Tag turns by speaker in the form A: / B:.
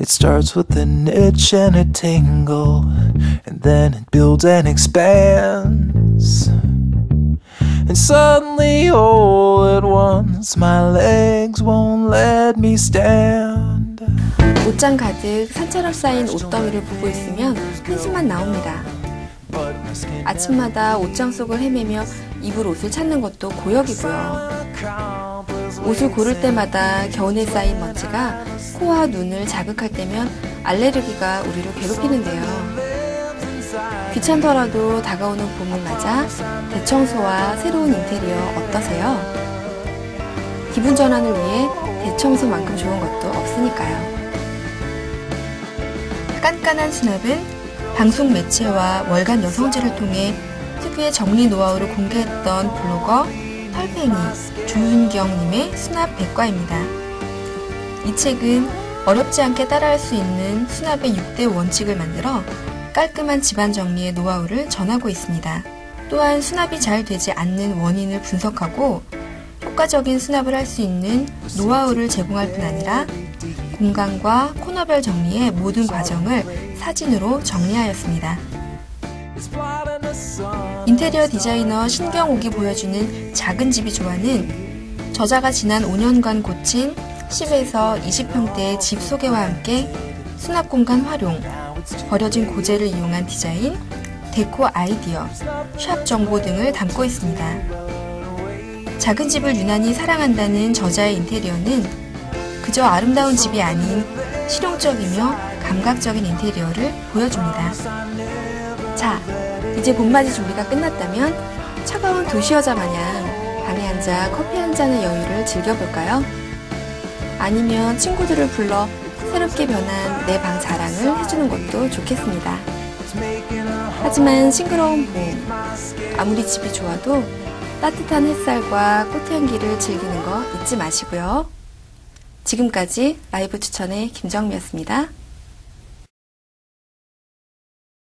A: It starts with an itch and a tingle, and then it builds and expands. And suddenly, all at once, my legs won't let me stand.
B: 옷장 가득 산처럼 쌓인 옷더미를 보고 있으면 한숨만 나옵니다. 아침마다 옷장 속을 헤매며 입을 옷을 찾는 것도 고역이고요. 옷을 고를 때마다 겨운에 쌓인 먼지가 코와 눈을 자극할 때면 알레르기가 우리를 괴롭히는데요. 귀찮더라도 다가오는 봄을 맞아 대청소와 새로운 인테리어 어떠세요? 기분 전환을 위해 대청소만큼 좋은 것도 없으니까요. 깐깐한 수납은 방송 매체와 월간 여성지를 통해 특유의 정리 노하우를 공개했던 블로거 펄팽이 조윤경님의 수납 백과입니다. 이 책은 어렵지 않게 따라할 수 있는 수납의 6대 원칙을 만들어 깔끔한 집안 정리의 노하우를 전하고 있습니다. 또한 수납이 잘 되지 않는 원인을 분석하고 효과적인 수납을 할 수 있는 노하우를 제공할 뿐 아니라 공간과 코너별 정리의 모든 과정을 사진으로 정리하였습니다. 인테리어 디자이너 신경옥이 보여주는 작은 집이 좋아는 저자가 지난 5년간 고친 10에서 20평대의 집 소개와 함께 수납 공간 활용, 버려진 고재를 이용한 디자인, 데코 아이디어, 샵 정보 등을 담고 있습니다. 작은 집을 유난히 사랑한다는 저자의 인테리어는 그저 아름다운 집이 아닌 실용적이며 감각적인 인테리어를 보여줍니다. 자, 이제 봄맞이 준비가 끝났다면 차가운 도시 여자 마냥 방에 앉아 커피 한 잔의 여유를 즐겨볼까요? 아니면 친구들을 불러 새롭게 변한 내 방 자랑을 해주는 것도 좋겠습니다. 하지만 싱그러운 봄, 아무리 집이 좋아도 따뜻한 햇살과 꽃향기를 즐기는 거 잊지 마시고요. 지금까지 라이브 추천의 김정미였습니다.